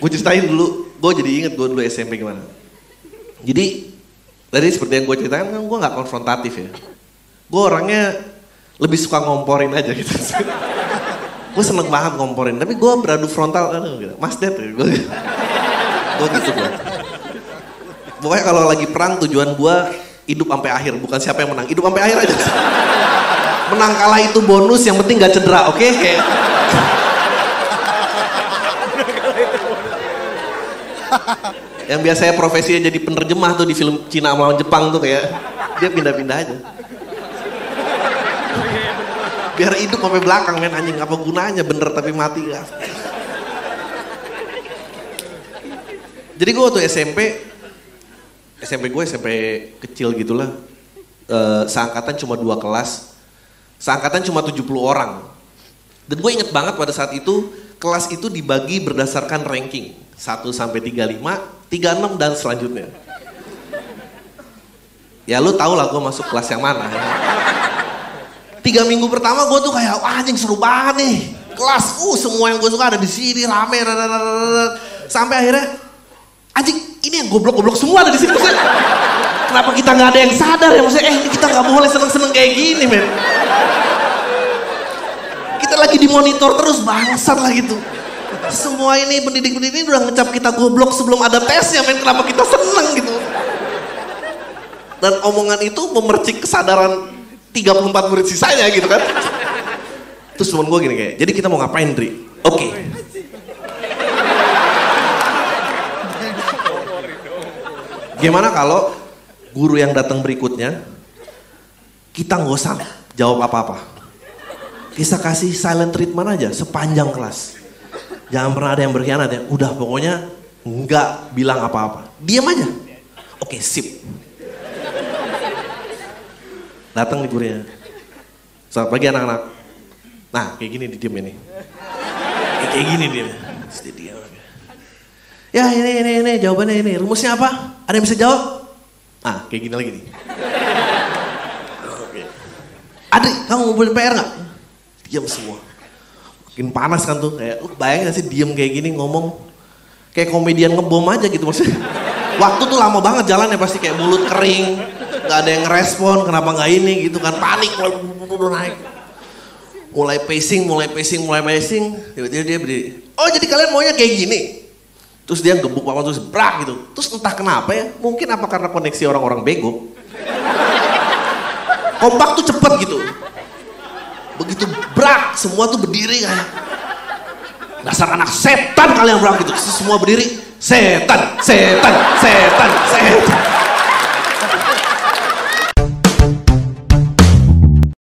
gue ceritain dulu, gue jadi inget gue dulu SMP gimana. Jadi tadi seperti yang gue ceritain kan gue nggak konfrontatif ya. Gue orangnya lebih suka ngomporin aja gitu. gue seneng banget ngomporin, tapi gue beradu frontal, aduh, gitu. mas Dad, gue gue gitu gue. Pokoknya kalau lagi perang tujuan gue hidup sampai akhir, bukan siapa yang menang, hidup sampai akhir aja. Menang kalah itu bonus, yang penting gak cedera, oke? Okay? yang biasanya profesinya jadi penerjemah tuh di film Cina melawan Jepang tuh kayak dia pindah-pindah aja. Biar hidup sampai belakang men anjing apa gunanya bener tapi mati ya. Jadi gue waktu SMP, SMP gue SMP kecil gitulah, uh, seangkatan cuma dua kelas, seangkatan cuma 70 orang. Dan gue inget banget pada saat itu, kelas itu dibagi berdasarkan ranking. 1 sampai 35, 36 dan selanjutnya. Ya lu tau lah gue masuk kelas yang mana. Ya. Tiga minggu pertama gue tuh kayak, wah anjing seru banget nih. Kelas, uh semua yang gue suka ada di sini, rame, sampai akhirnya, anjing ini yang goblok-goblok semua ada di sini. Maksudnya, kenapa kita nggak ada yang sadar ya? Maksudnya, eh kita nggak boleh seneng-seneng kayak gini, men. Kita lagi dimonitor terus, bangsat lah gitu. Semua ini pendidik-pendidik ini udah ngecap kita goblok sebelum ada tesnya, men. Kenapa kita seneng gitu. Dan omongan itu memercik kesadaran 34 murid sisanya gitu kan. Terus temen gue gini kayak, jadi kita mau ngapain Dri? Oke. Okay. Gimana kalau guru yang datang berikutnya, kita nggak usah jawab apa-apa. Kita kasih silent treatment aja sepanjang kelas. Jangan pernah ada yang berkhianat ya. Udah pokoknya nggak bilang apa-apa. Diam aja. Oke sip. Datang nih gurunya. Selamat pagi anak-anak. Nah kayak gini di diem ini. Kayak gini dia. Dia diam. Ya ini, ini, ini, jawabannya ini. Rumusnya apa? Ada yang bisa jawab? Ah, kayak gini lagi nih. Adri, kamu ngumpulin PR nggak? Diam semua. Makin panas kan tuh. Kayak, lu bayangin sih diem kayak gini ngomong. Kayak komedian ngebom aja gitu maksudnya. Waktu tuh lama banget jalannya pasti kayak mulut kering. Gak ada yang ngerespon, kenapa gak ini gitu kan. Panik, mulai naik. Mulai pacing, mulai pacing, mulai pacing. Tiba-tiba dia berdiri. Oh jadi kalian maunya kayak gini? Terus dia gebuk papan terus brak gitu. Terus entah kenapa ya, mungkin apa karena koneksi orang-orang bego. Kompak tuh cepet gitu. Begitu brak, semua tuh berdiri kayak. Dasar anak setan kalian brak gitu. Semua berdiri, setan, setan, setan, setan.